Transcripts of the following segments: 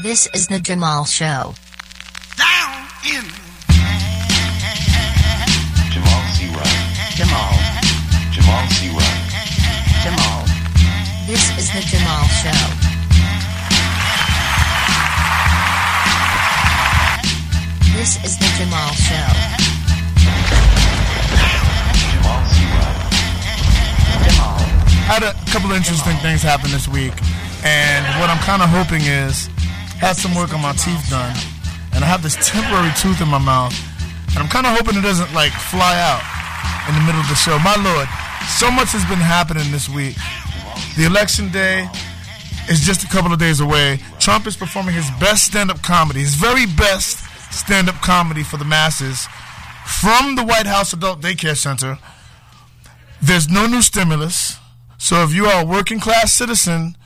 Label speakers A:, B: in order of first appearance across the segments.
A: This is the Jamal Show.
B: down in
C: Jamal C.
A: Jamal.
C: Jamal C.
A: Jamal. This is the Jamal Show. This is the Jamal Show.
C: Jamal C. Rock.
A: Jamal.
D: had a couple of interesting things happen this week, and what I'm kind of hoping is had some work on my teeth done, and I have this temporary tooth in my mouth, and I'm kind of hoping it doesn't like fly out in the middle of the show. My lord, so much has been happening this week. The election day is just a couple of days away. Trump is performing his best stand-up comedy, his very best stand-up comedy for the masses from the White House Adult Daycare Center. There's no new stimulus. So if you are a working class citizen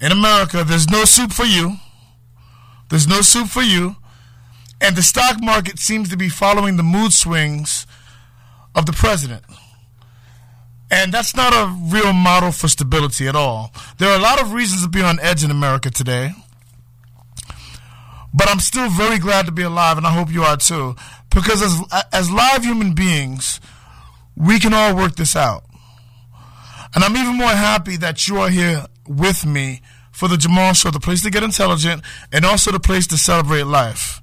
D: in America, there's no soup for you. There's no soup for you. And the stock market seems to be following the mood swings of the president. And that's not a real model for stability at all. There are a lot of reasons to be on edge in America today. But I'm still very glad to be alive, and I hope you are too. Because as, as live human beings, we can all work this out. And I'm even more happy that you are here with me for the Jamal Show, the place to get intelligent and also the place to celebrate life.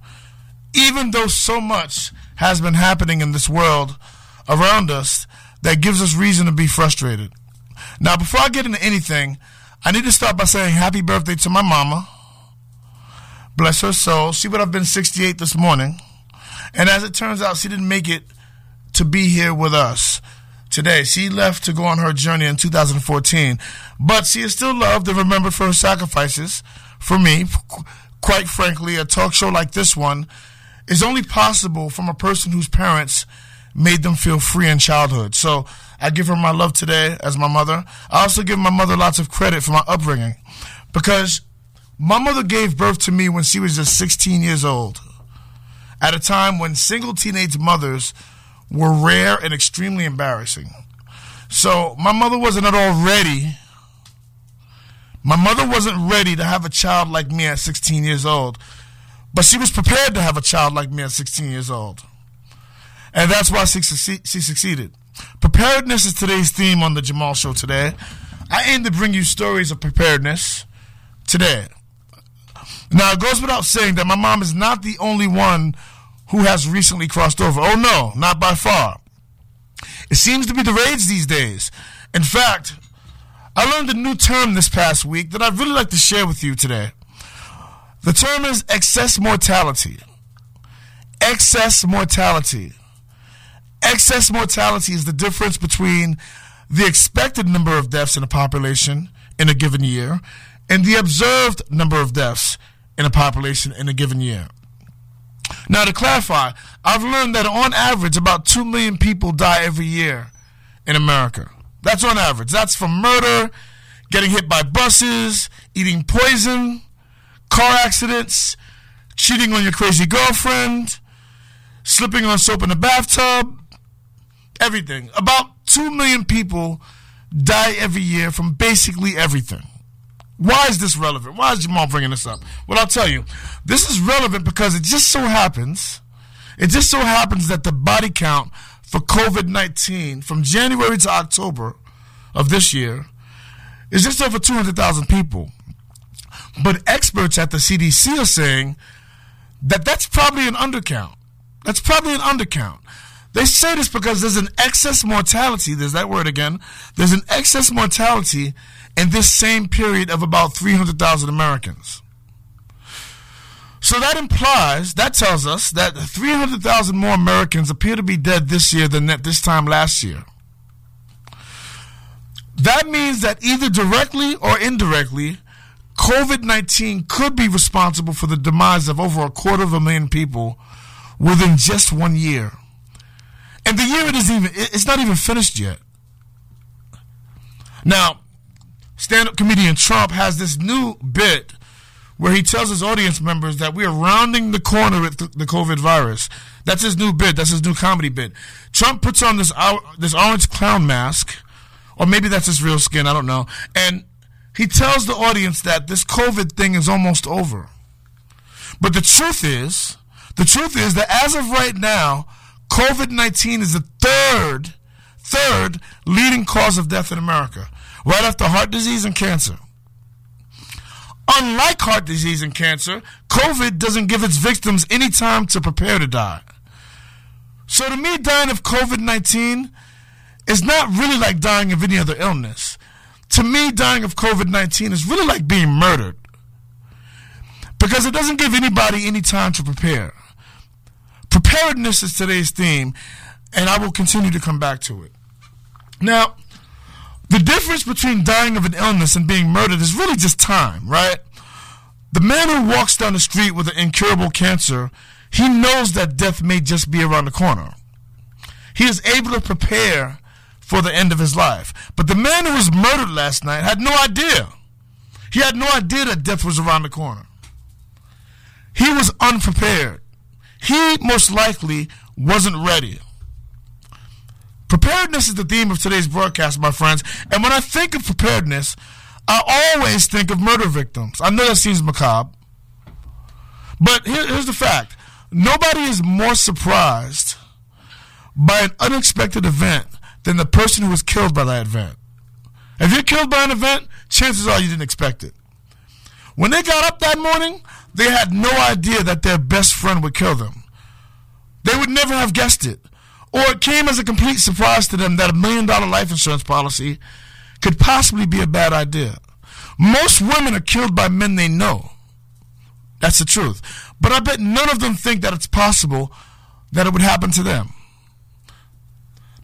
D: Even though so much has been happening in this world around us that gives us reason to be frustrated. Now, before I get into anything, I need to start by saying happy birthday to my mama. Bless her soul. She would have been 68 this morning. And as it turns out, she didn't make it to be here with us today. She left to go on her journey in 2014, but she is still loved and remembered for her sacrifices. For me, Qu- quite frankly, a talk show like this one is only possible from a person whose parents made them feel free in childhood. So I give her my love today as my mother. I also give my mother lots of credit for my upbringing because my mother gave birth to me when she was just 16 years old at a time when single teenage mothers were rare and extremely embarrassing. So my mother wasn't at all ready. My mother wasn't ready to have a child like me at 16 years old, but she was prepared to have a child like me at 16 years old. And that's why she, she succeeded. Preparedness is today's theme on the Jamal Show today. I aim to bring you stories of preparedness today. Now, it goes without saying that my mom is not the only one who has recently crossed over. Oh, no, not by far. It seems to be the rage these days. In fact, I learned a new term this past week that I'd really like to share with you today. The term is excess mortality. Excess mortality. Excess mortality is the difference between the expected number of deaths in a population in a given year and the observed number of deaths in a population in a given year. Now, to clarify, I've learned that on average, about 2 million people die every year in America. That's on average. That's from murder, getting hit by buses, eating poison, car accidents, cheating on your crazy girlfriend, slipping on soap in the bathtub, everything. About 2 million people die every year from basically everything. Why is this relevant? Why is Jamal bringing this up? Well, I'll tell you. This is relevant because it just so happens, it just so happens that the body count for COVID 19 from January to October of this year is just over 200,000 people. But experts at the CDC are saying that that's probably an undercount. That's probably an undercount. They say this because there's an excess mortality, there's that word again, there's an excess mortality in this same period of about 300,000 Americans. So that implies, that tells us that 300,000 more Americans appear to be dead this year than at this time last year. That means that either directly or indirectly, COVID 19 could be responsible for the demise of over a quarter of a million people within just one year. And the year it is even it's not even finished yet. Now, stand-up comedian Trump has this new bit where he tells his audience members that we are rounding the corner with the COVID virus. That's his new bit. That's his new comedy bit. Trump puts on this this orange clown mask, or maybe that's his real skin. I don't know. And he tells the audience that this COVID thing is almost over. But the truth is, the truth is that as of right now, COVID 19 is the third, third leading cause of death in America, right after heart disease and cancer. Unlike heart disease and cancer, COVID doesn't give its victims any time to prepare to die. So to me, dying of COVID 19 is not really like dying of any other illness. To me, dying of COVID 19 is really like being murdered because it doesn't give anybody any time to prepare. Preparedness is today's theme, and I will continue to come back to it. Now, the difference between dying of an illness and being murdered is really just time, right? The man who walks down the street with an incurable cancer, he knows that death may just be around the corner. He is able to prepare for the end of his life. But the man who was murdered last night had no idea. He had no idea that death was around the corner. He was unprepared. He most likely wasn't ready. Preparedness is the theme of today's broadcast, my friends. And when I think of preparedness, I always think of murder victims. I know that seems macabre. But here, here's the fact nobody is more surprised by an unexpected event than the person who was killed by that event. If you're killed by an event, chances are you didn't expect it. When they got up that morning, they had no idea that their best friend would kill them. They would never have guessed it. Or it came as a complete surprise to them that a million dollar life insurance policy could possibly be a bad idea. Most women are killed by men they know. That's the truth. But I bet none of them think that it's possible that it would happen to them.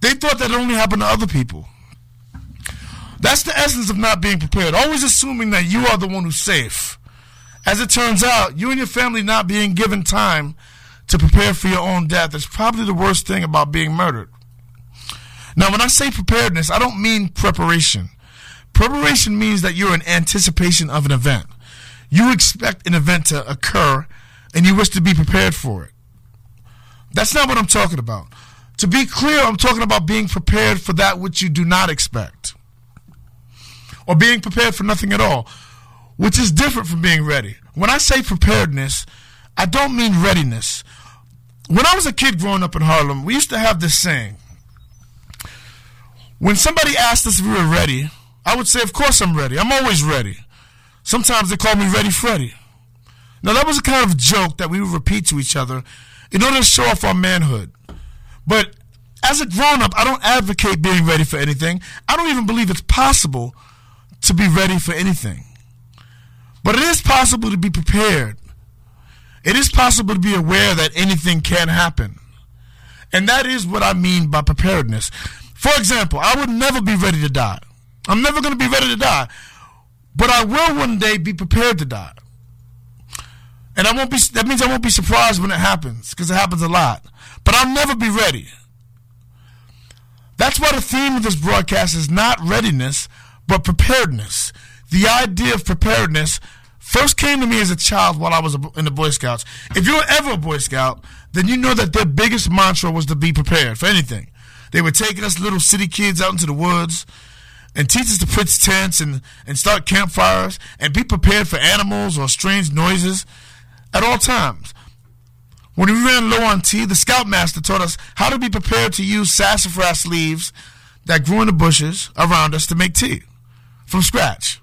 D: They thought that it only happened to other people. That's the essence of not being prepared. Always assuming that you are the one who's safe. As it turns out, you and your family not being given time to prepare for your own death is probably the worst thing about being murdered. Now, when I say preparedness, I don't mean preparation. Preparation means that you're in anticipation of an event. You expect an event to occur and you wish to be prepared for it. That's not what I'm talking about. To be clear, I'm talking about being prepared for that which you do not expect. Or being prepared for nothing at all, which is different from being ready. When I say preparedness, I don't mean readiness. When I was a kid growing up in Harlem, we used to have this saying. When somebody asked us if we were ready, I would say, Of course I'm ready. I'm always ready. Sometimes they call me Ready Freddy. Now, that was a kind of joke that we would repeat to each other in order to show off our manhood. But as a grown up, I don't advocate being ready for anything. I don't even believe it's possible to be ready for anything. But it is possible to be prepared. It is possible to be aware that anything can happen. And that is what I mean by preparedness. For example, I would never be ready to die. I'm never going to be ready to die. But I will one day be prepared to die. And I won't be that means I won't be surprised when it happens because it happens a lot. But I'll never be ready. That's why the theme of this broadcast is not readiness, but preparedness. The idea of preparedness first came to me as a child while I was in the Boy Scouts. If you were ever a Boy Scout, then you know that their biggest mantra was to be prepared for anything. They were taking us little city kids out into the woods and teach us to pitch tents and, and start campfires and be prepared for animals or strange noises at all times. When we ran low on tea, the scoutmaster taught us how to be prepared to use sassafras leaves that grew in the bushes around us to make tea from scratch.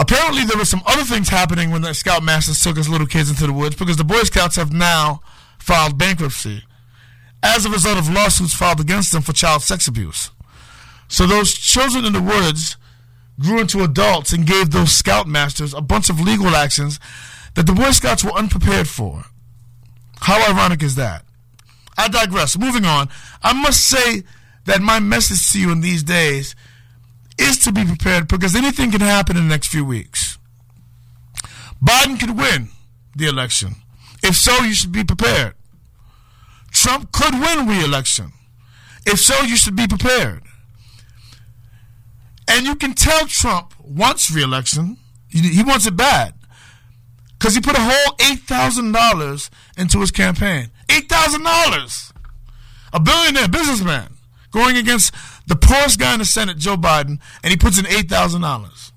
D: Apparently, there were some other things happening when the scoutmasters took us little kids into the woods because the Boy Scouts have now filed bankruptcy as a result of lawsuits filed against them for child sex abuse. So those children in the woods grew into adults and gave those scoutmasters a bunch of legal actions that the Boy Scouts were unprepared for. How ironic is that? I digress. Moving on, I must say that my message to you in these days is to be prepared because anything can happen in the next few weeks. Biden could win the election. If so, you should be prepared. Trump could win re-election. If so, you should be prepared. And you can tell Trump wants re-election. He wants it bad. Because he put a whole $8,000 into his campaign. $8,000! A billionaire businessman going against the poorest guy in the Senate, Joe Biden, and he puts in $8,000.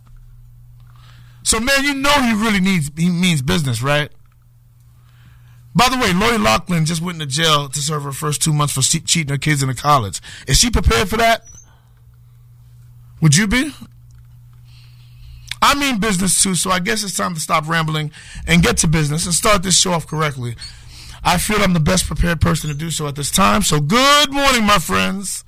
D: So, man, you know he really needs he means business, right? By the way, Lori Loughlin just went into jail to serve her first two months for che- cheating her kids into college. Is she prepared for that? Would you be? I mean business too, so I guess it's time to stop rambling and get to business and start this show off correctly. I feel I'm the best prepared person to do so at this time. So, good morning, my friends.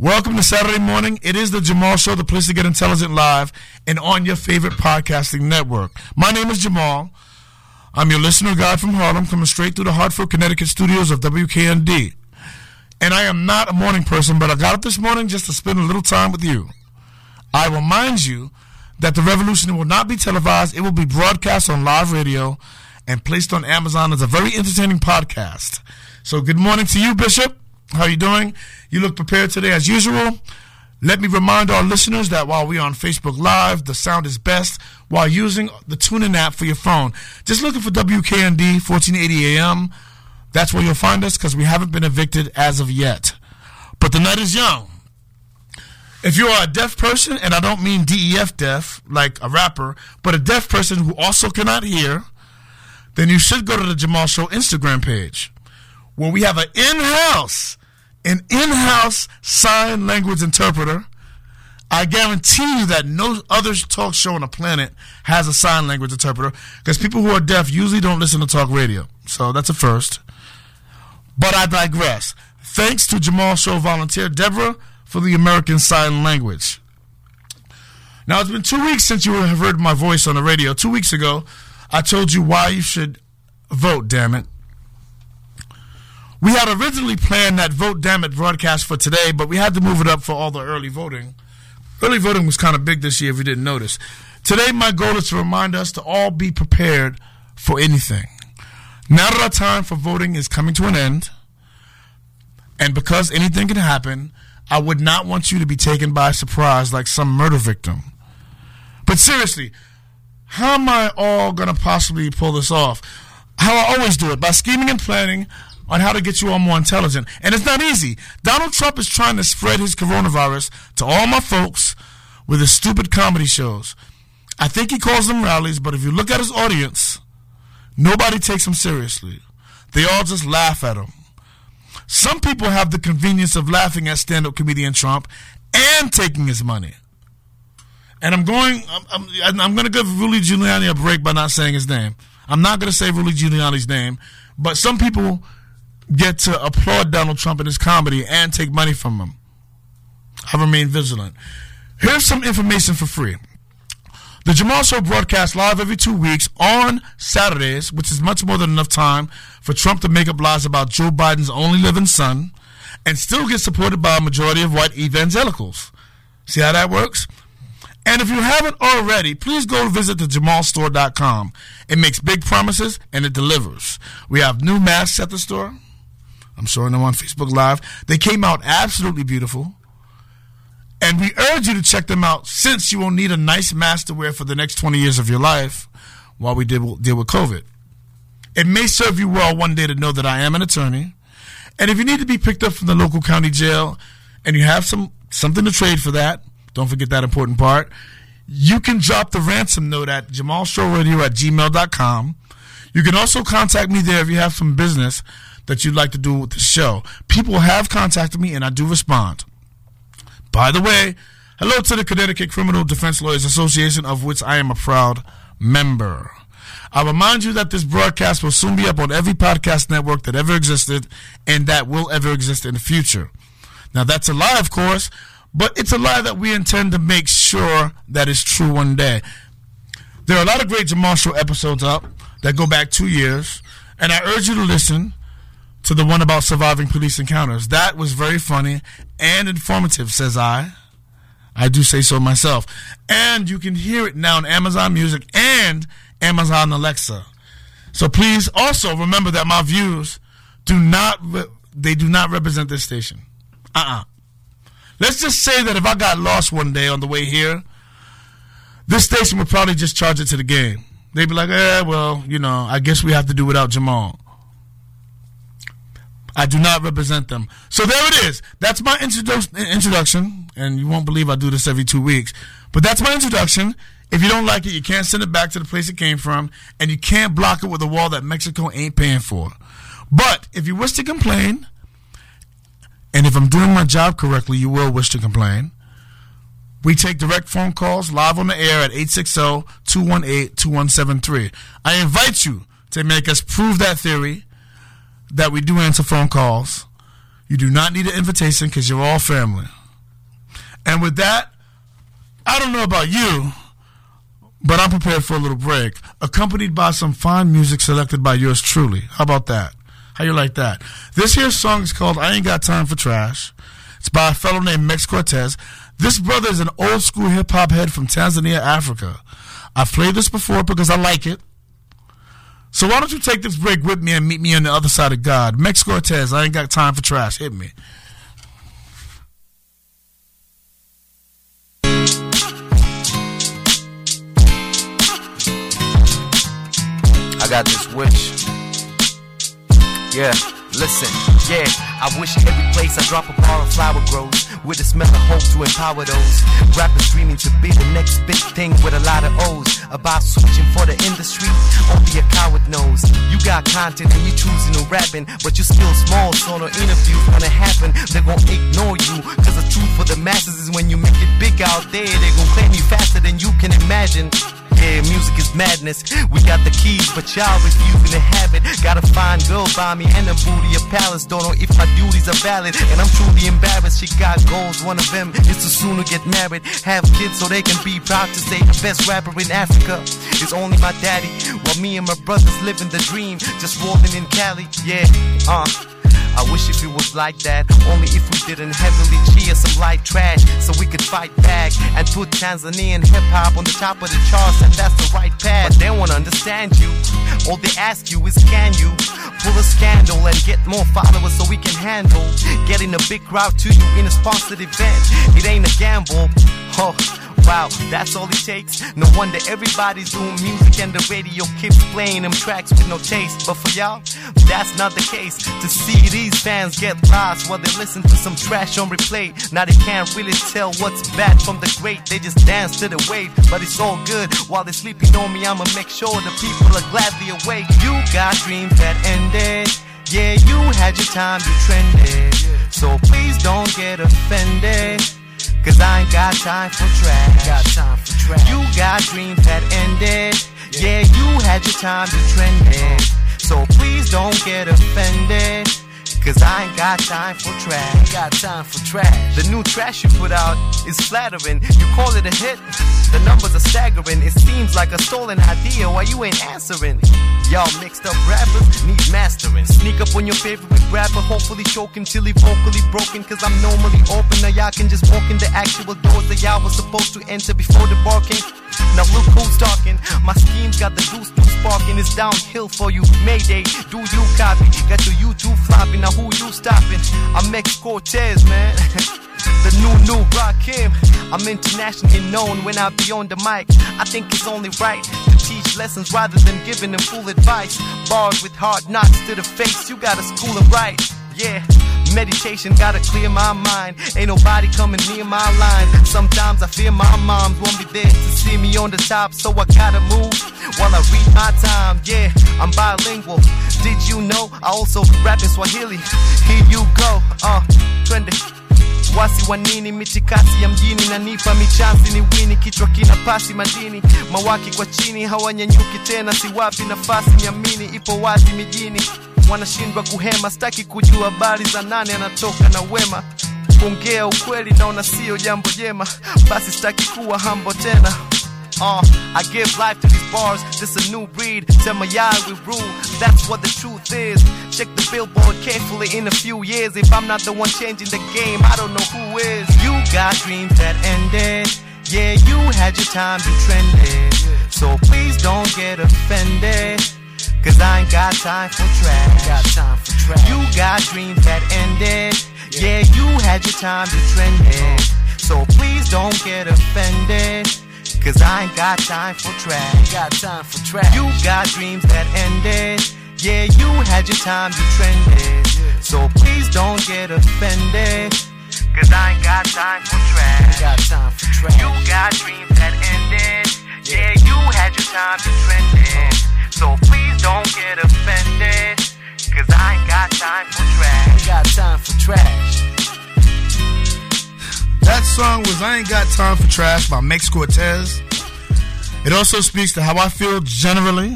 D: Welcome to Saturday morning. It is the Jamal Show, the place to get intelligent live and on your favorite podcasting network. My name is Jamal. I'm your listener guide from Harlem, coming straight through the Hartford, Connecticut studios of WKND. And I am not a morning person, but I got up this morning just to spend a little time with you. I remind you that the revolution will not be televised. It will be broadcast on live radio and placed on Amazon as a very entertaining podcast. So good morning to you, Bishop. How you doing? You look prepared today as usual. Let me remind our listeners that while we're on Facebook Live, the sound is best while using the TuneIn app for your phone. Just looking for WKND 1480 AM. That's where you'll find us because we haven't been evicted as of yet. But the night is young. If you are a deaf person, and I don't mean DEF deaf, like a rapper, but a deaf person who also cannot hear, then you should go to the Jamal Show Instagram page where we have an in-house, an in-house sign language interpreter. I guarantee you that no other talk show on the planet has a sign language interpreter because people who are deaf usually don't listen to talk radio. So that's a first. But I digress. Thanks to Jamal Show volunteer Deborah for the American Sign Language. Now, it's been two weeks since you have heard my voice on the radio. Two weeks ago, I told you why you should vote, damn it. We had originally planned that Vote Damn It broadcast for today, but we had to move it up for all the early voting. Early voting was kind of big this year, if you didn't notice. Today, my goal is to remind us to all be prepared for anything. Now that our time for voting is coming to an end, and because anything can happen, I would not want you to be taken by surprise like some murder victim. But seriously, how am I all going to possibly pull this off? How I always do it by scheming and planning on how to get you all more intelligent. And it's not easy. Donald Trump is trying to spread his coronavirus to all my folks with his stupid comedy shows. I think he calls them rallies, but if you look at his audience, nobody takes him seriously. They all just laugh at him. Some people have the convenience of laughing at stand up comedian Trump and taking his money. And I'm going, I'm, I'm, I'm going to give Rudy Giuliani a break by not saying his name. I'm not going to say Rudy Giuliani's name, but some people get to applaud Donald Trump and his comedy and take money from him. I remain vigilant. Here's some information for free. The Jamal Show broadcasts live every two weeks on Saturdays, which is much more than enough time for Trump to make up lies about Joe Biden's only living son and still get supported by a majority of white evangelicals. See how that works? And if you haven't already, please go visit the thejamalstore.com. It makes big promises and it delivers. We have new masks at the store. I'm showing them on Facebook Live. They came out absolutely beautiful. And we urge you to check them out since you will need a nice mask to wear for the next 20 years of your life while we deal, deal with COVID. It may serve you well one day to know that I am an attorney. And if you need to be picked up from the local county jail and you have some something to trade for that, don't forget that important part. You can drop the ransom note at jamalshowradio at gmail.com. You can also contact me there if you have some business that you'd like to do with the show. People have contacted me and I do respond. By the way, hello to the Connecticut Criminal Defense Lawyers Association, of which I am a proud member. I remind you that this broadcast will soon be up on every podcast network that ever existed and that will ever exist in the future. Now, that's a lie, of course, but it's a lie that we intend to make sure that is true one day. There are a lot of great Jamal Show episodes up that go back two years, and I urge you to listen to the one about surviving police encounters. That was very funny and informative, says I. I do say so myself. And you can hear it now on Amazon Music and Amazon Alexa. So please also remember that my views do not re- they do not represent this station. Uh-uh. Let's just say that if I got lost one day on the way here, this station would probably just charge it to the game. They'd be like, eh, well, you know, I guess we have to do without Jamal. I do not represent them. So there it is. That's my introdu- introduction, and you won't believe I do this every two weeks. But that's my introduction. If you don't like it, you can't send it back to the place it came from, and you can't block it with a wall that Mexico ain't paying for. But if you wish to complain, and if I'm doing my job correctly, you will wish to complain. We take direct phone calls live on the air at 860-218-2173. I invite you to make us prove that theory that we do answer phone calls. You do not need an invitation because you're all family. And with that, I don't know about you, but I'm prepared for a little break, accompanied by some fine music selected by yours truly. How about that? How you like that? This here song is called I Ain't Got Time for Trash. It's by a fellow named Mex Cortez. This brother is an old school hip hop head from Tanzania, Africa. I've played this before because I like it. So why don't you take this break with me and meet me on the other side of God? Mex Cortez, I ain't got time for trash. Hit me.
E: I got this wish. Yeah, listen, yeah. I wish every place I drop a bar of flower grows with the smell of hope to empower those rappers dreaming to be the next big thing with a lot of O's. About switching for the industry, only a coward knows. You got content and you choosing to rapping, but you're still small, so no interviews gonna happen. They gon' ignore you, cause the truth for the masses is when you make it big out there, they gon' claim you faster than you can imagine. Yeah, music is madness. We got the keys, but y'all refusing to have it. Got a fine girl by me and a booty a palace. Don't know if my duties are valid, and I'm truly embarrassed. She got goals. One of them is to sooner get married, have kids so they can be proud to say the best rapper in Africa is only my daddy, while me and my brothers living the dream, just rolling in Cali. Yeah, uh. I wish if it was like that, only if we didn't heavily cheer some light trash so we could fight back and put Tanzanian hip hop on the top of the charts, and that's the right path. But they won't understand you. All they ask you is, can you pull a scandal and get more followers so we can handle getting a big crowd to you in a sponsored event? It ain't a gamble. Oh, Wow, that's all it takes. No wonder everybody's doing music and the radio keeps playing them tracks with no taste. But for y'all, that's not the case. To see these fans get lost while they listen to some trash on replay. Now they can't really tell what's bad from the great. They just dance to the wave, but it's all good. While they're sleeping on me, I'ma make sure the people are gladly awake. You got dreams that ended. Yeah, you had your time, you trended. So please don't get offended. Cause I ain't got time for trash. Got time for trash. You got dreams that ended. Yeah, you had your time to trend it. Uh-huh. So please don't get offended. Cause I ain't got time for trash. Got time for trash. The new trash you put out is flattering. You call it a hit. The numbers are staggering. It seems like a stolen idea. Why you ain't answering? Y'all mixed up rappers need mastering. Sneak up on your favorite rapper, hopefully choking till he vocally broken. Cause I'm normally open. Now y'all can just walk in the actual doors that y'all was supposed to enter before the barking. Now look who's talking. My scheme's got the goose to sparking. It's downhill for you. Mayday, do you copy? Got your YouTube flopping. Now who you stopping? I'm Mex Cortez, man. the new new Rakim. I'm internationally known when I be on the mic. I think it's only right to teach lessons rather than giving them full advice. Bars with hard knocks to the face. You gotta school them right. Yeah. Meditation gotta clear my mind. Ain't nobody coming near my line. Sometimes I fear my moms won't be there to see me on the top, so I gotta move while I read my time. Yeah, I'm bilingual. Did you know I also rap in Swahili? Here you go, uh, twende wasi wa nini mitikasi ya mjini nanipa michansi ni wini kichwa kina pasi madini mawaki kwa chini hawanyanyuki tena siwapi nafasi niamini ipo wazi mijini wanashindwa kuhema staki kujua habari za nane anatoka na wema kuongea ukweli naona sio jambo jema basi staki kuwa hambo tena Uh, I give life to these bars, this a new breed. Tell my eye we rule, that's what the truth is. Check the billboard carefully in a few years. If I'm not the one changing the game, I don't know who is. You got dreams that ended. Yeah, you had your time to trend it. So please don't get offended. Cause I ain't got time for trash. Got time for trash. You got dreams that ended. Yeah, you had your time to trend it. So please don't get offended. Cause I ain't got time for trash. Got time for trash. You got dreams that ended. Yeah, you had your time to trend it. So please don't get offended. Cause I ain't got time for trash. Got time for trash. You got dreams that ended. Yeah, you had your time to trend it. Uh-huh. So please don't get offended. Cause I ain't got time for trash. Ain't got time for trash.
D: That song was I Ain't Got Time for Trash by Mex Cortez. It also speaks to how I feel generally.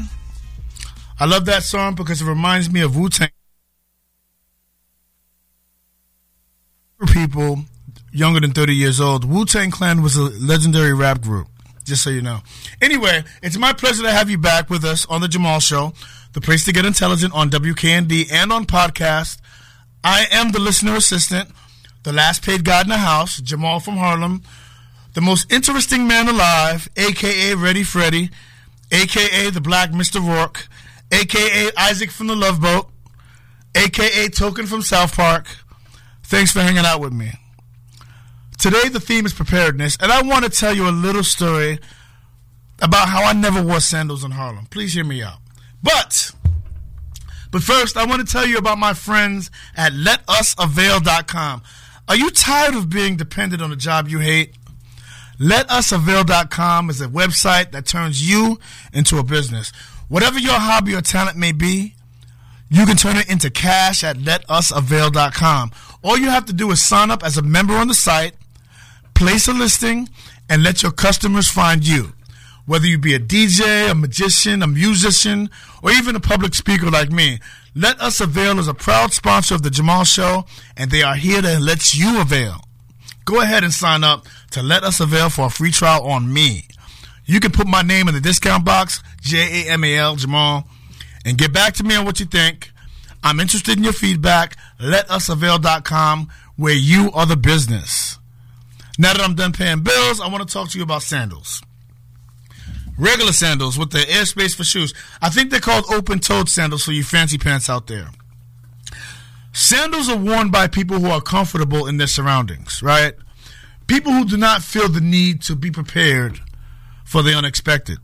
D: I love that song because it reminds me of Wu Tang. People younger than 30 years old, Wu Tang Clan was a legendary rap group, just so you know. Anyway, it's my pleasure to have you back with us on The Jamal Show, the place to get intelligent on WKND and on podcast. I am the listener assistant, the last paid guy in the house, Jamal from Harlem, the most interesting man alive, aka Ready Freddy, aka the Black Mr. Roarke, aka Isaac from the Love Boat, aka Token from South Park. Thanks for hanging out with me. Today, the theme is preparedness, and I want to tell you a little story about how I never wore sandals in Harlem. Please hear me out. But, but first, I want to tell you about my friends at LetUsAvail.com. Are you tired of being dependent on a job you hate? LetUsAvail.com is a website that turns you into a business. Whatever your hobby or talent may be, you can turn it into cash at letusavail.com. All you have to do is sign up as a member on the site, place a listing, and let your customers find you. Whether you be a DJ, a magician, a musician, or even a public speaker like me, Let Us Avail is a proud sponsor of The Jamal Show, and they are here to let you avail. Go ahead and sign up to Let Us Avail for a free trial on me. You can put my name in the discount box, J A M A L, Jamal, and get back to me on what you think. I'm interested in your feedback. LetUsAvail.com, where you are the business. Now that I'm done paying bills, I want to talk to you about sandals. Regular sandals with the airspace for shoes. I think they're called open toed sandals for you fancy pants out there. Sandals are worn by people who are comfortable in their surroundings, right? People who do not feel the need to be prepared for the unexpected.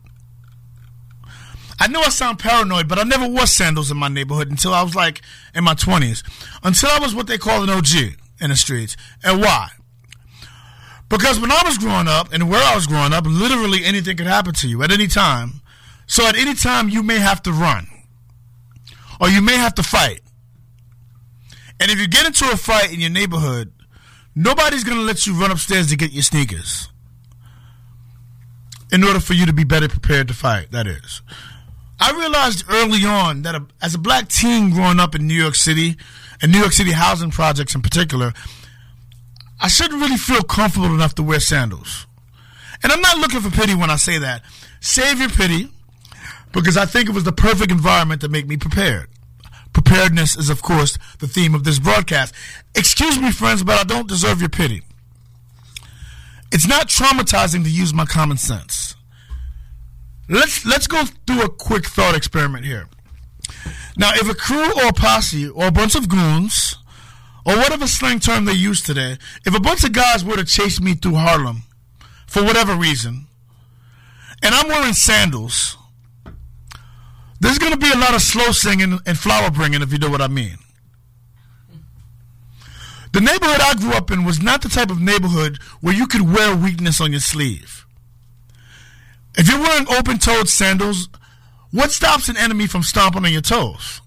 D: I know I sound paranoid, but I never wore sandals in my neighborhood until I was like in my 20s. Until I was what they call an OG in the streets. And why? Because when I was growing up and where I was growing up, literally anything could happen to you at any time. So at any time, you may have to run or you may have to fight. And if you get into a fight in your neighborhood, nobody's going to let you run upstairs to get your sneakers in order for you to be better prepared to fight, that is. I realized early on that as a black teen growing up in New York City, and New York City housing projects in particular, I shouldn't really feel comfortable enough to wear sandals. And I'm not looking for pity when I say that. Save your pity, because I think it was the perfect environment to make me prepared. Preparedness is, of course, the theme of this broadcast. Excuse me, friends, but I don't deserve your pity. It's not traumatizing to use my common sense. Let's let's go through a quick thought experiment here. Now, if a crew or a posse or a bunch of goons or whatever slang term they use today, if a bunch of guys were to chase me through Harlem for whatever reason, and I'm wearing sandals, there's going to be a lot of slow singing and flower bringing, if you know what I mean. The neighborhood I grew up in was not the type of neighborhood where you could wear weakness on your sleeve. If you're wearing open toed sandals, what stops an enemy from stomping on your toes?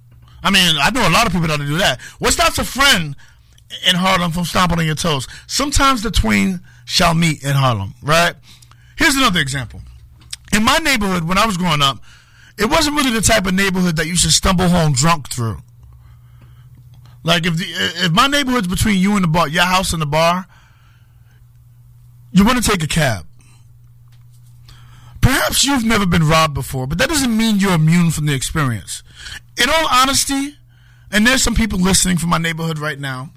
D: I mean, I know a lot of people that do that. What stops a friend in Harlem from stomping on your toes? Sometimes the twain shall meet in Harlem, right? Here's another example. In my neighborhood, when I was growing up, it wasn't really the type of neighborhood that you should stumble home drunk through. Like if the if my neighborhood's between you and the bar, your house and the bar, you want to take a cab. Perhaps you've never been robbed before, but that doesn't mean you're immune from the experience. In all honesty, and there's some people listening from my neighborhood right now.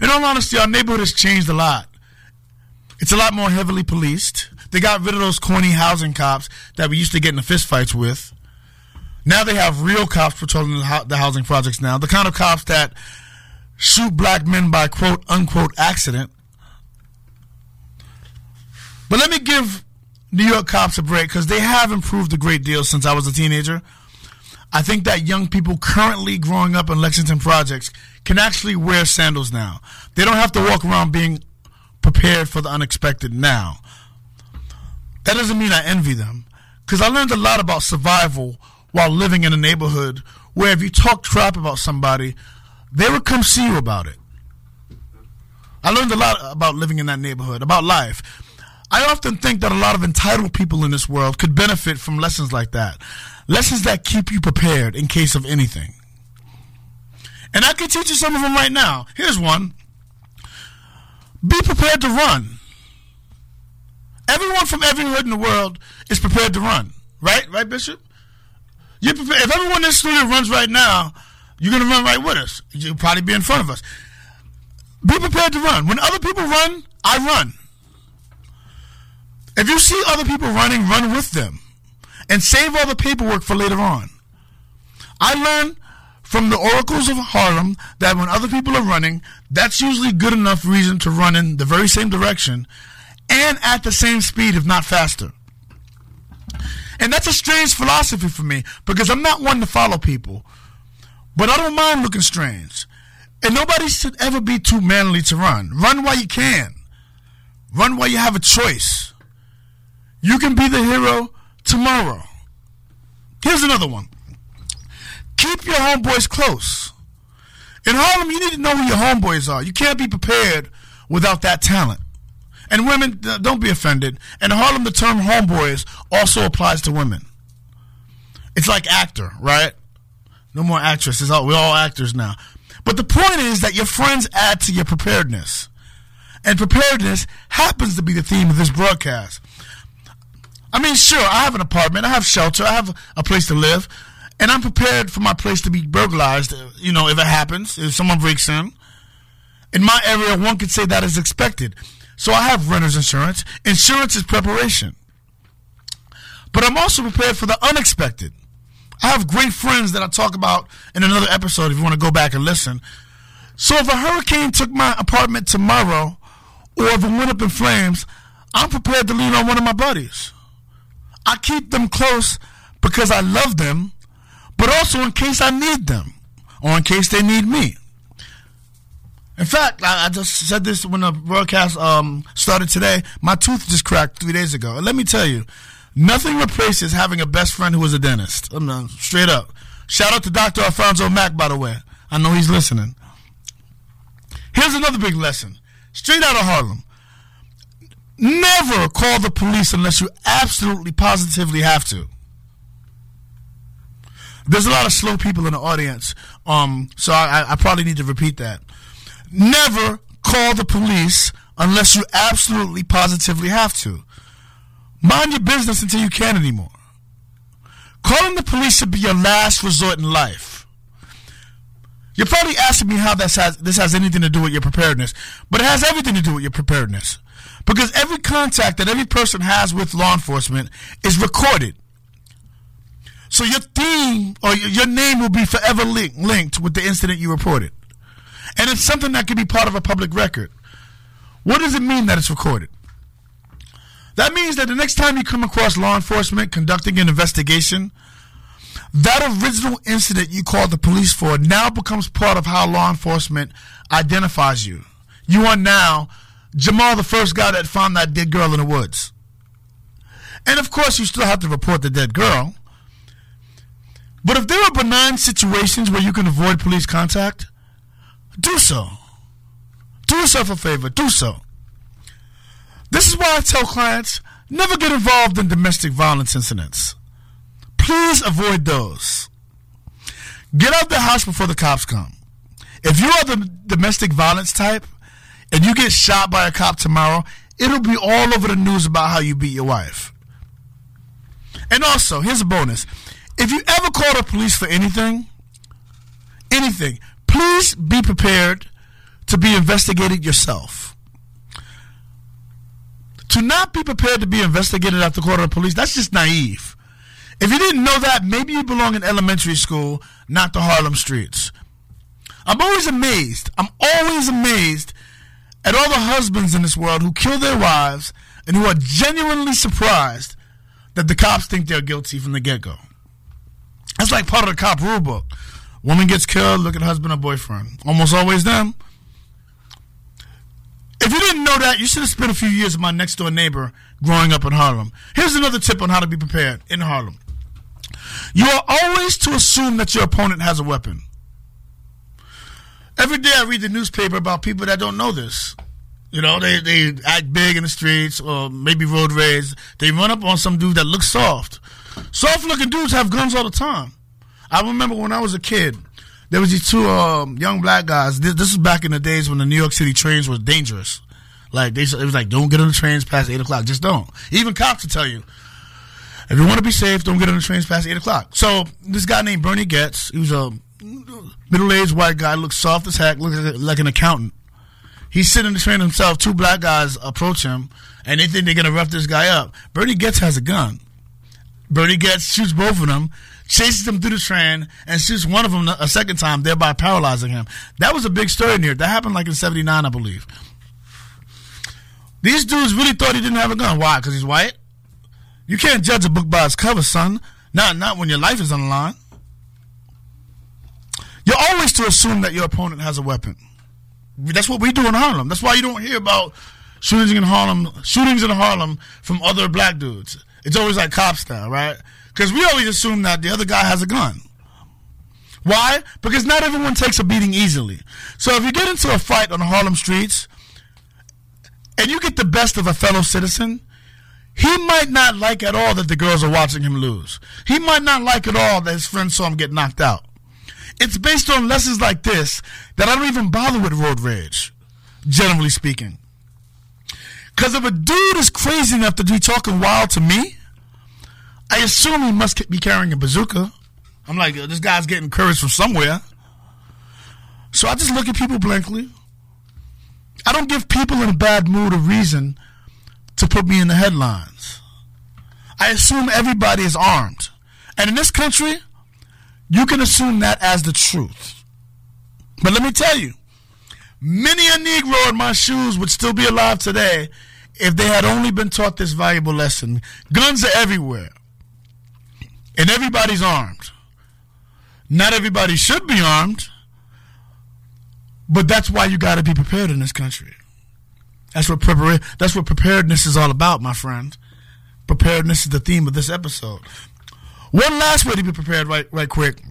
D: In all honesty, our neighborhood has changed a lot. It's a lot more heavily policed. They got rid of those corny housing cops that we used to get into fistfights with. Now they have real cops patrolling the, the housing projects now. The kind of cops that shoot black men by quote unquote accident. But let me give New York cops a break because they have improved a great deal since I was a teenager. I think that young people currently growing up in Lexington projects can actually wear sandals now. They don't have to walk around being prepared for the unexpected now. that doesn't mean I envy them. Because I learned a lot about survival while living in a neighborhood where if you talk crap about somebody, they would come see you about it. I learned a lot about living in that neighborhood, about life. I often think that a lot of entitled people in this world could benefit from lessons like that. Lessons that keep you prepared in case of anything. And I can teach you some of them right now. Here's one Be prepared to run. Everyone from every hood in the world is prepared to run. Right? Right, Bishop? You're prepared. If everyone in this studio runs right now, you're going to run right with us. You'll probably be in front of us. Be prepared to run. When other people run, I run. If you see other people running, run with them and save all the paperwork for later on. I learned from the oracles of Harlem that when other people are running, that's usually good enough reason to run in the very same direction and at the same speed, if not faster. And that's a strange philosophy for me because I'm not one to follow people. But I don't mind looking strange. And nobody should ever be too manly to run. Run while you can. Run while you have a choice. You can be the hero tomorrow. Here's another one. Keep your homeboys close. In Harlem, you need to know who your homeboys are. You can't be prepared without that talent. And women, uh, don't be offended. In Harlem, the term homeboys also applies to women. It's like actor, right? No more actresses. We're all actors now. But the point is that your friends add to your preparedness. And preparedness happens to be the theme of this broadcast. I mean, sure, I have an apartment, I have shelter, I have a place to live, and I'm prepared for my place to be burglarized, uh, you know, if it happens, if someone breaks in. In my area, one could say that is expected. So I have renter's insurance. Insurance is preparation. But I'm also prepared for the unexpected. I have great friends that I talk about in another episode if you want to go back and listen. So if a hurricane took my apartment tomorrow, or if it went up in flames, I'm prepared to lean on one of my buddies. I keep them close because I love them, but also in case I need them, or in case they need me. In fact, I, I just said this when the broadcast um, started today. My tooth just cracked three days ago. Let me tell you, nothing replaces having a best friend who is a dentist. I'm not, straight up. Shout out to Dr. Alfonso Mack, by the way. I know he's listening. Here's another big lesson. Straight out of Harlem. Never call the police unless you absolutely positively have to. There's a lot of slow people in the audience, um, so I, I probably need to repeat that. Never call the police unless you absolutely positively have to. Mind your business until you can't anymore. Calling the police should be your last resort in life. You're probably asking me how this has, this has anything to do with your preparedness, but it has everything to do with your preparedness. Because every contact that every person has with law enforcement is recorded. So your theme or your name will be forever link, linked with the incident you reported. And it's something that can be part of a public record. What does it mean that it's recorded? That means that the next time you come across law enforcement conducting an investigation, that original incident you called the police for now becomes part of how law enforcement identifies you. You are now Jamal, the first guy that found that dead girl in the woods. And of course, you still have to report the dead girl. But if there are benign situations where you can avoid police contact, do so. Do yourself a favor, do so. This is why I tell clients never get involved in domestic violence incidents. Please avoid those. Get out of the house before the cops come. If you are the domestic violence type and you get shot by a cop tomorrow, it'll be all over the news about how you beat your wife. And also, here's a bonus. If you ever call the police for anything, anything, please be prepared to be investigated yourself. To not be prepared to be investigated after calling the police, that's just naive. If you didn't know that, maybe you belong in elementary school, not the Harlem streets. I'm always amazed. I'm always amazed at all the husbands in this world who kill their wives and who are genuinely surprised that the cops think they're guilty from the get go. That's like part of the cop rule book. Woman gets killed, look at husband or boyfriend. Almost always them. If you didn't know that, you should have spent a few years with my next door neighbor growing up in Harlem. Here's another tip on how to be prepared in Harlem. You are always to assume that your opponent has a weapon. Every day I read the newspaper about people that don't know this. You know, they, they act big in the streets or maybe road rage. They run up on some dude that looks soft. Soft looking dudes have guns all the time. I remember when I was a kid, there was these two um, young black guys. This, this was back in the days when the New York City trains was dangerous. Like they, it was like, don't get on the trains past eight o'clock. Just don't. Even cops will tell you, if you want to be safe, don't get on the trains past eight o'clock. So this guy named Bernie Goetz, he was a middle-aged white guy, looks soft as heck, looks like, like an accountant. He's sitting in the train himself. Two black guys approach him, and they think they're gonna rough this guy up. Bernie Goetz has a gun. Bernie Goetz shoots both of them, chases them through the train, and shoots one of them a second time, thereby paralyzing him. That was a big story in here. That happened like in '79, I believe. These dudes really thought he didn't have a gun. Why? Because he's white. You can't judge a book by its cover, son. Not not when your life is on the line. You're always to assume that your opponent has a weapon. That's what we do in Harlem. That's why you don't hear about shootings in Harlem, shootings in Harlem from other black dudes. It's always like cop style, right? Because we always assume that the other guy has a gun. Why? Because not everyone takes a beating easily. So if you get into a fight on Harlem streets and you get the best of a fellow citizen, he might not like at all that the girls are watching him lose. He might not like at all that his friends saw him get knocked out. It's based on lessons like this that I don't even bother with road rage, generally speaking. Because if a dude is crazy enough to be talking wild to me, I assume he must be carrying a bazooka. I'm like, this guy's getting courage from somewhere. So I just look at people blankly. I don't give people in a bad mood a reason to put me in the headlines. I assume everybody is armed. And in this country, you can assume that as the truth. But let me tell you, many a Negro in my shoes would still be alive today if they had only been taught this valuable lesson. Guns are everywhere, and everybody's armed. Not everybody should be armed, but that's why you got to be prepared in this country. That's what prepar- That's what preparedness is all about, my friend. Preparedness is the theme of this episode. One last way to be prepared, right, right, quick,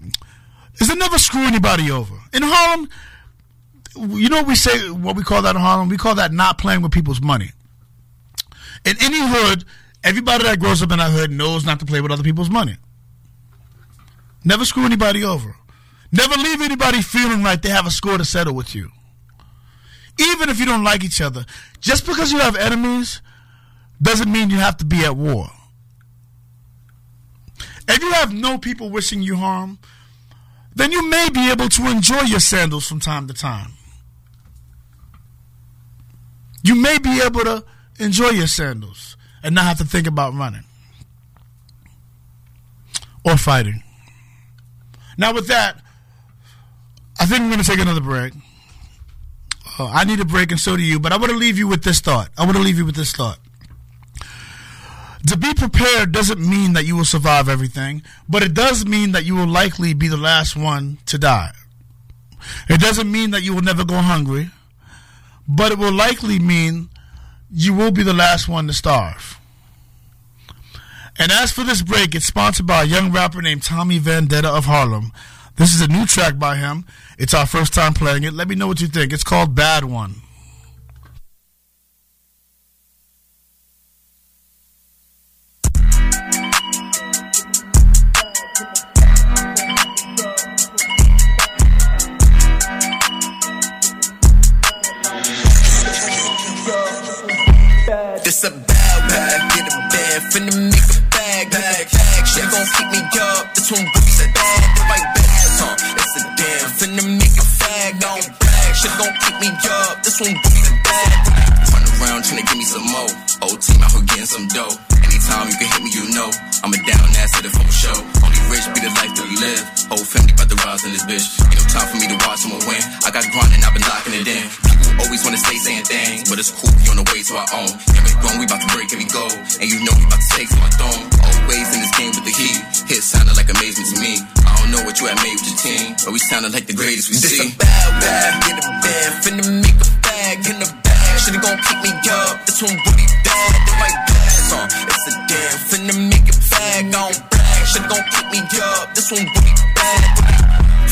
D: is to never screw anybody over. In Harlem, you know what we say, what we call that in Harlem? We call that not playing with people's money. In any hood, everybody that grows up in that hood knows not to play with other people's money. Never screw anybody over. Never leave anybody feeling like they have a score to settle with you. Even if you don't like each other, just because you have enemies doesn't mean you have to be at war. If you have no people wishing you harm, then you may be able to enjoy your sandals from time to time. You may be able to enjoy your sandals and not have to think about running or fighting. Now, with that, I think I'm going to take another break. Uh, I need a break, and so do you. But I want to leave you with this thought. I want to leave you with this thought. To be prepared doesn't mean that you will survive everything, but it does mean that you will likely be the last one to die. It doesn't mean that you will never go hungry, but it will likely mean you will be the last one to starve. And as for this break, it's sponsored by a young rapper named Tommy Vendetta of Harlem. This is a new track by him. It's our first time playing it. Let me know what you think. It's called Bad One.
F: It's a bad bag, get a bag, finna make a bag, bag, bag. She gon' keep me up, this one boots a bag, right bag, huh? It's a damn, finna make a bag, don't brag. She gon' keep me up, this one boots a bag. Around, tryna give me some more. Old team out here getting some dough. Anytime you can hit me, you know. I'm a down ass to the full show. Only rich be the life that we live. Whole family about to rise in this bitch. Ain't no time for me to watch someone win. I got grinding, I've been locking it in. People always wanna stay saying things, but it's cool, we on the way to our own. Yeah, we grown, we about to break every goal. And you know we about to take to my throne. Always in this game with the heat. Hit sounded like amazement to me. I don't know what you had made with your team, but we sounded like the greatest we
G: This
F: see.
G: a bad bag, get a bag, finna make a bag in the bag.
F: Shit gon' keep me up. This one really bad, the right bags on. It's a damn finna make it bag on brag, shit gon' keep me up. This one really bad.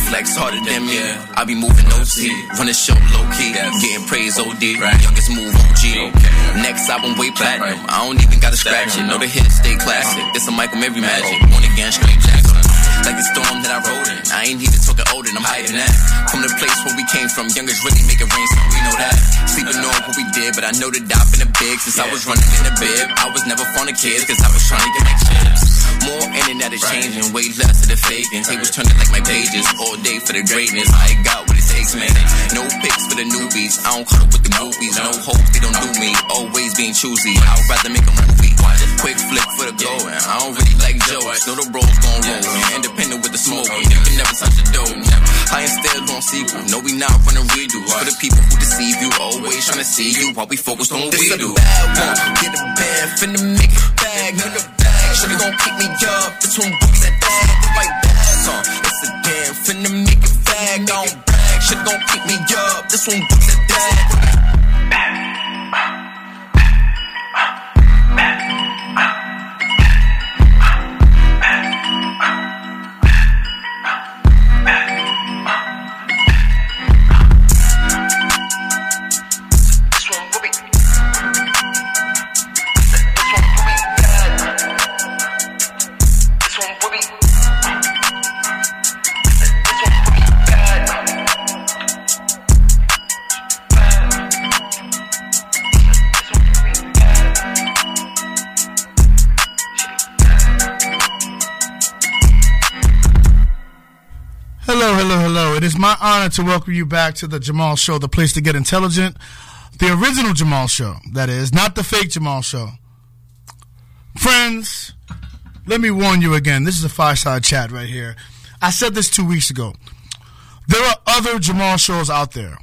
F: Flex harder than me. I be moving OC, run the show low key, getting praise OD. Youngest move OG. Next album way platinum. I don't even gotta scratch it. Know the hits stay classic. Uh-huh. It's a Michael Mary magic. One again straight Jackson. Like the storm that I rode in. I ain't even talking older, I'm hiding that. From the place where we came from, youngers really make it rain, so we know that. Sleeping on what we did, but I know that I've been a big since I was running in the bib. I was never fond of kids, cause I was trying to get my chips. More internet is changing, way less of the faking. Tables turning like my pages, all day for the greatness. I got what it takes, man. No pics for the newbies, I don't cuddle with the movies. No hope, they don't do me. Always being choosy, I'd rather make a movie. Quick flick for the goal, and I don't really like jokes. Know the roles gon' roll, independent with the smoke. You can never touch the dough. I instead on sequel. No, we not running redos. For the people who deceive you, always trying to see you while we focus on what we do. Bad one, get a bag, finna make it bag, make bag. Gon' keep me up. This one books that bag, the right bags on. It's a damn finna make it bag, don't brag. Gon' keep me up. This one books that bag.
D: Is my honor to welcome you back to the Jamal Show, the place to get intelligent. The original Jamal Show, that is, not the fake Jamal Show. Friends, let me warn you again. This is a fireside chat right here. I said this two weeks ago. There are other Jamal shows out there.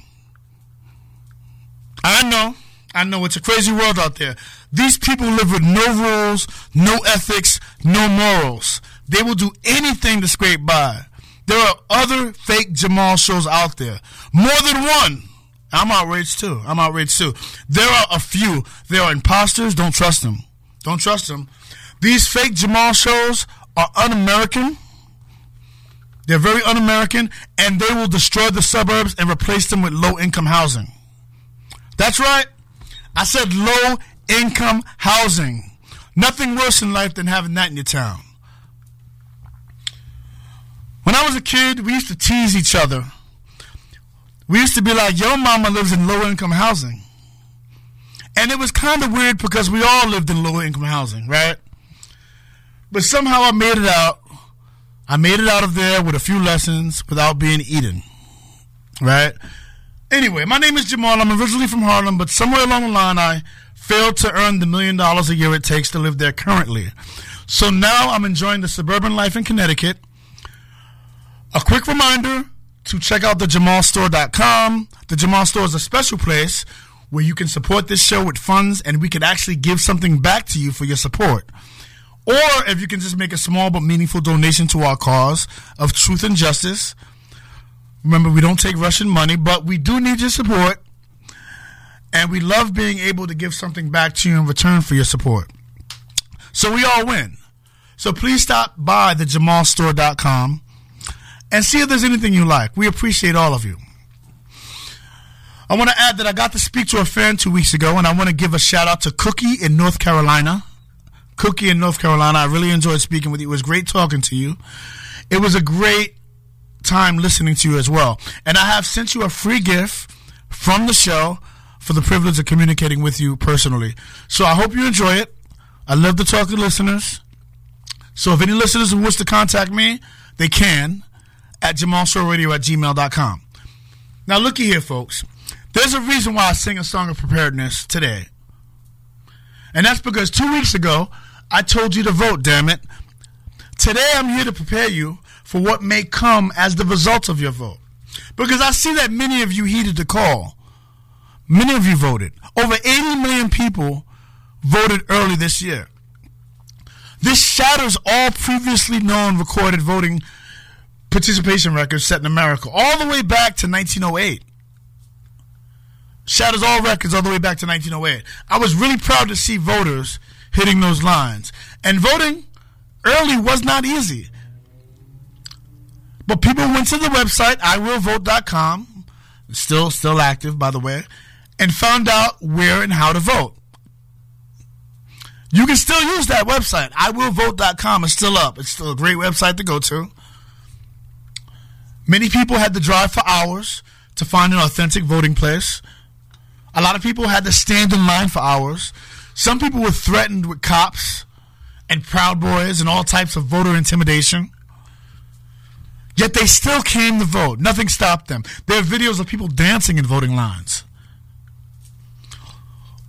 D: I know. I know it's a crazy world out there. These people live with no rules, no ethics, no morals. They will do anything to scrape by. There are other fake Jamal shows out there. More than one. I'm outraged too. I'm outraged too. There are a few. There are imposters. Don't trust them. Don't trust them. These fake Jamal shows are un-American. They're very un-American, and they will destroy the suburbs and replace them with low-income housing. That's right. I said low-income housing. Nothing worse in life than having that in your town. When I was a kid, we used to tease each other. We used to be like, your mama lives in low income housing. And it was kind of weird because we all lived in low income housing, right? But somehow I made it out. I made it out of there with a few lessons without being eaten, right? Anyway, my name is Jamal. I'm originally from Harlem, but somewhere along the line, I failed to earn the million dollars a year it takes to live there currently. So now I'm enjoying the suburban life in Connecticut. A quick reminder to check out the jamalstore.com. The Jamal Store is a special place where you can support this show with funds and we can actually give something back to you for your support. Or if you can just make a small but meaningful donation to our cause of truth and justice. Remember, we don't take Russian money, but we do need your support. And we love being able to give something back to you in return for your support. So we all win. So please stop by the jamalstore.com and see if there's anything you like. We appreciate all of you. I want to add that I got to speak to a fan two weeks ago, and I want to give a shout out to Cookie in North Carolina. Cookie in North Carolina, I really enjoyed speaking with you. It was great talking to you. It was a great time listening to you as well. And I have sent you a free gift from the show for the privilege of communicating with you personally. So I hope you enjoy it. I love to talk to listeners. So if any listeners who wish to contact me, they can at jamalshowradio at gmail.com. Now, looky here, folks. There's a reason why I sing a song of preparedness today. And that's because two weeks ago, I told you to vote, damn it. Today, I'm here to prepare you for what may come as the result of your vote. Because I see that many of you heeded the call. Many of you voted. Over 80 million people voted early this year. This shatters all previously known recorded voting participation records set in America, all the way back to 1908. shatters all records all the way back to 1908. I was really proud to see voters hitting those lines. And voting early was not easy. But people went to the website, iwillvote.com, still still active by the way, and found out where and how to vote. You can still use that website. iwillvote.com is still up. It's still a great website to go to. Many people had to drive for hours to find an authentic voting place. A lot of people had to stand in line for hours. Some people were threatened with cops and Proud Boys and all types of voter intimidation. Yet they still came to vote. Nothing stopped them. There are videos of people dancing in voting lines.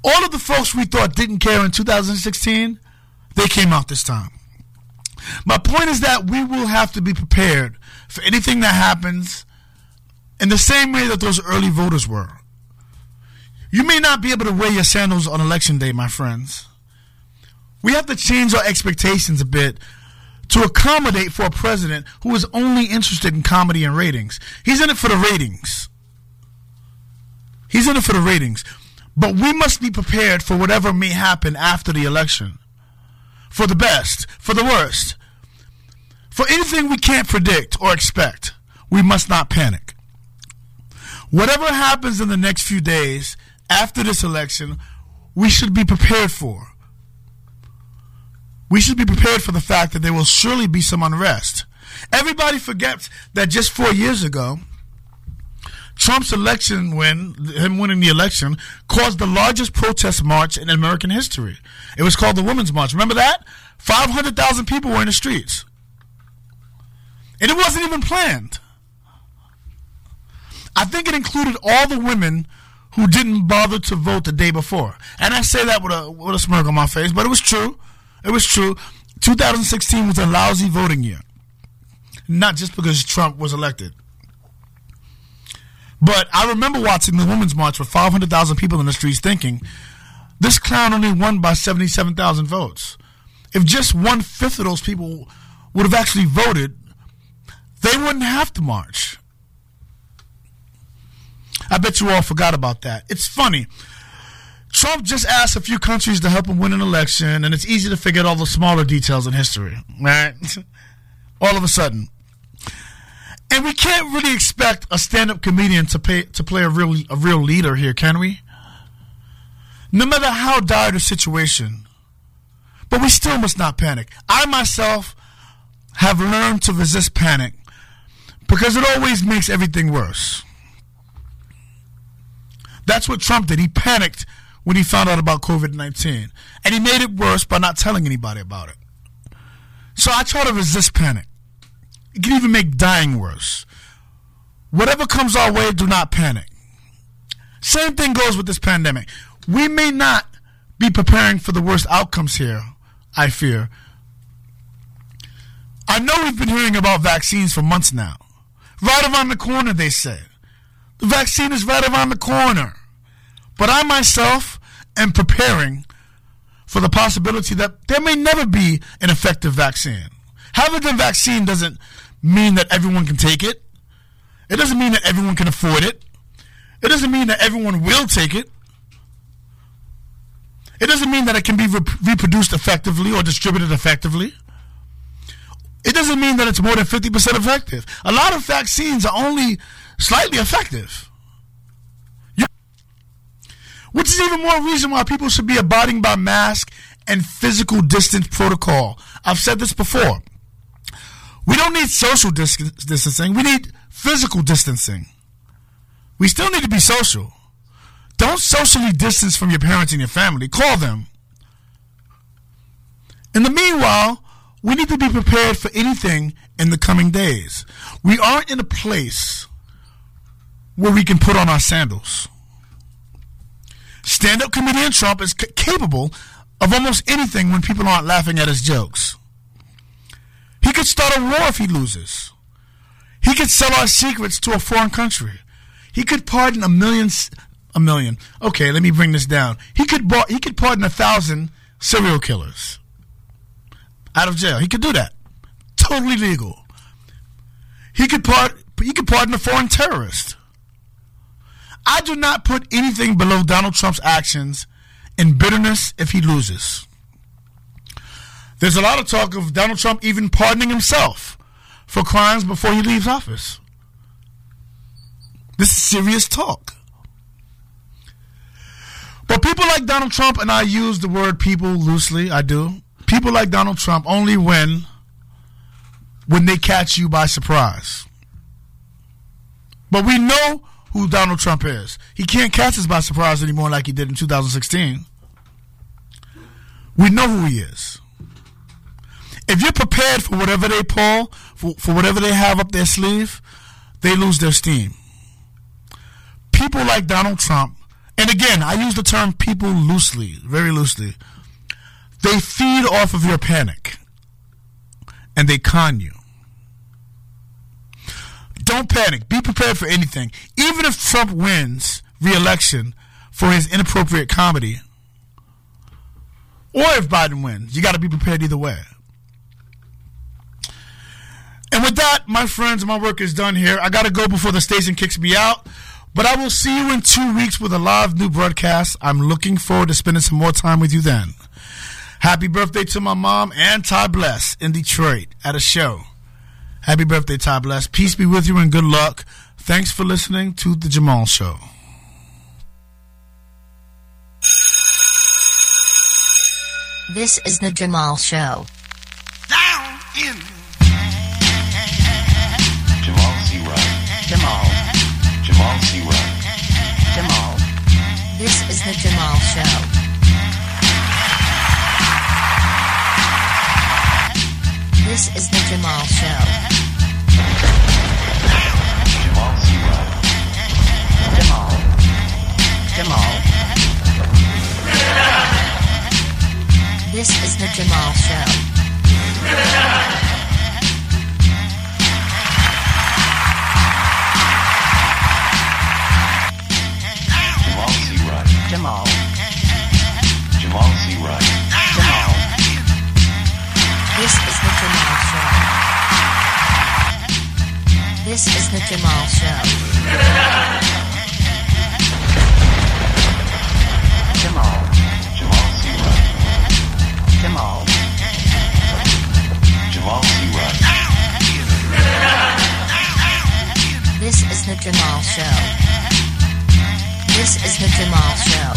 D: All of the folks we thought didn't care in 2016, they came out this time. My point is that we will have to be prepared for anything that happens in the same way that those early voters were. You may not be able to wear your sandals on election day, my friends. We have to change our expectations a bit to accommodate for a president who is only interested in comedy and ratings. He's in it for the ratings. He's in it for the ratings. But we must be prepared for whatever may happen after the election. For the best, for the worst. For anything we can't predict or expect, we must not panic. Whatever happens in the next few days after this election, we should be prepared for. We should be prepared for the fact that there will surely be some unrest. Everybody forgets that just four years ago, Trump's election win, him winning the election, caused the largest protest march in American history. It was called the Women's March. Remember that? 500,000 people were in the streets. And it wasn't even planned. I think it included all the women who didn't bother to vote the day before. And I say that with a, with a smirk on my face, but it was true. It was true. 2016 was a lousy voting year. Not just because Trump was elected. But I remember watching the Women's March with 500,000 people in the streets thinking, this clown only won by 77,000 votes. If just one fifth of those people would have actually voted, they wouldn't have to march. I bet you all forgot about that. It's funny. Trump just asked a few countries to help him win an election, and it's easy to forget all the smaller details in history, right? all of a sudden. And we can't really expect a stand-up comedian to pay to play a real a real leader here, can we? No matter how dire the situation, but we still must not panic. I myself have learned to resist panic because it always makes everything worse. That's what Trump did. He panicked when he found out about COVID 19. And he made it worse by not telling anybody about it. So I try to resist panic. It can even make dying worse. Whatever comes our way, do not panic. Same thing goes with this pandemic. We may not be preparing for the worst outcomes here, I fear. I know we've been hearing about vaccines for months now. Right around the corner, they say. The vaccine is right around the corner. But I myself am preparing for the possibility that there may never be an effective vaccine. Having the vaccine doesn't mean that everyone can take it. It doesn't mean that everyone can afford it. It doesn't mean that everyone will take it. It doesn't mean that it can be rep- reproduced effectively or distributed effectively. It doesn't mean that it's more than 50% effective. A lot of vaccines are only slightly effective. You- which is even more reason why people should be abiding by mask and physical distance protocol. I've said this before. We don't need social dis- distancing. We need physical distancing. We still need to be social. Don't socially distance from your parents and your family. Call them. In the meanwhile, we need to be prepared for anything in the coming days. We aren't in a place where we can put on our sandals. Stand up comedian Trump is c- capable of almost anything when people aren't laughing at his jokes. He could start a war if he loses. He could sell our secrets to a foreign country. He could pardon a million, a million. Okay, let me bring this down. He could, bar- he could pardon a thousand serial killers out of jail. He could do that. Totally legal. He could part. He could pardon a foreign terrorist. I do not put anything below Donald Trump's actions in bitterness if he loses. There's a lot of talk of Donald Trump even pardoning himself for crimes before he leaves office. This is serious talk. But people like Donald Trump, and I use the word people loosely, I do. People like Donald Trump only win when they catch you by surprise. But we know who Donald Trump is. He can't catch us by surprise anymore like he did in 2016. We know who he is. If you're prepared for whatever they pull, for, for whatever they have up their sleeve, they lose their steam. People like Donald Trump, and again, I use the term people loosely, very loosely, they feed off of your panic and they con you. Don't panic. Be prepared for anything. Even if Trump wins re-election for his inappropriate comedy, or if Biden wins, you got to be prepared either way. And with that, my friends, my work is done here. I got to go before the station kicks me out. But I will see you in two weeks with a live new broadcast. I'm looking forward to spending some more time with you then. Happy birthday to my mom and Ty Bless in Detroit at a show. Happy birthday, Ty Bless. Peace be with you and good luck. Thanks for listening to The Jamal Show.
A: This is the Jamal Show.
B: Down in
C: Jamal.
A: Jamal.
C: Ryan.
A: Jamal. This is the Jamal Show. This is the Jamal Show.
C: Jamal C.
A: Jamal. Jamal. This is the Jamal Show. Jamal.
C: Jamal C. Ryan.
A: Jamal. This is the Jamal Show. This is the Jamal Show. Jamal.
C: Jamal C. Ryan.
A: Jamal.
C: Jamal C. Ryan.
A: This is the Jamal Show. This is the Jamal Show.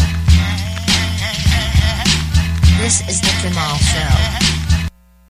A: This is the Jamal Show.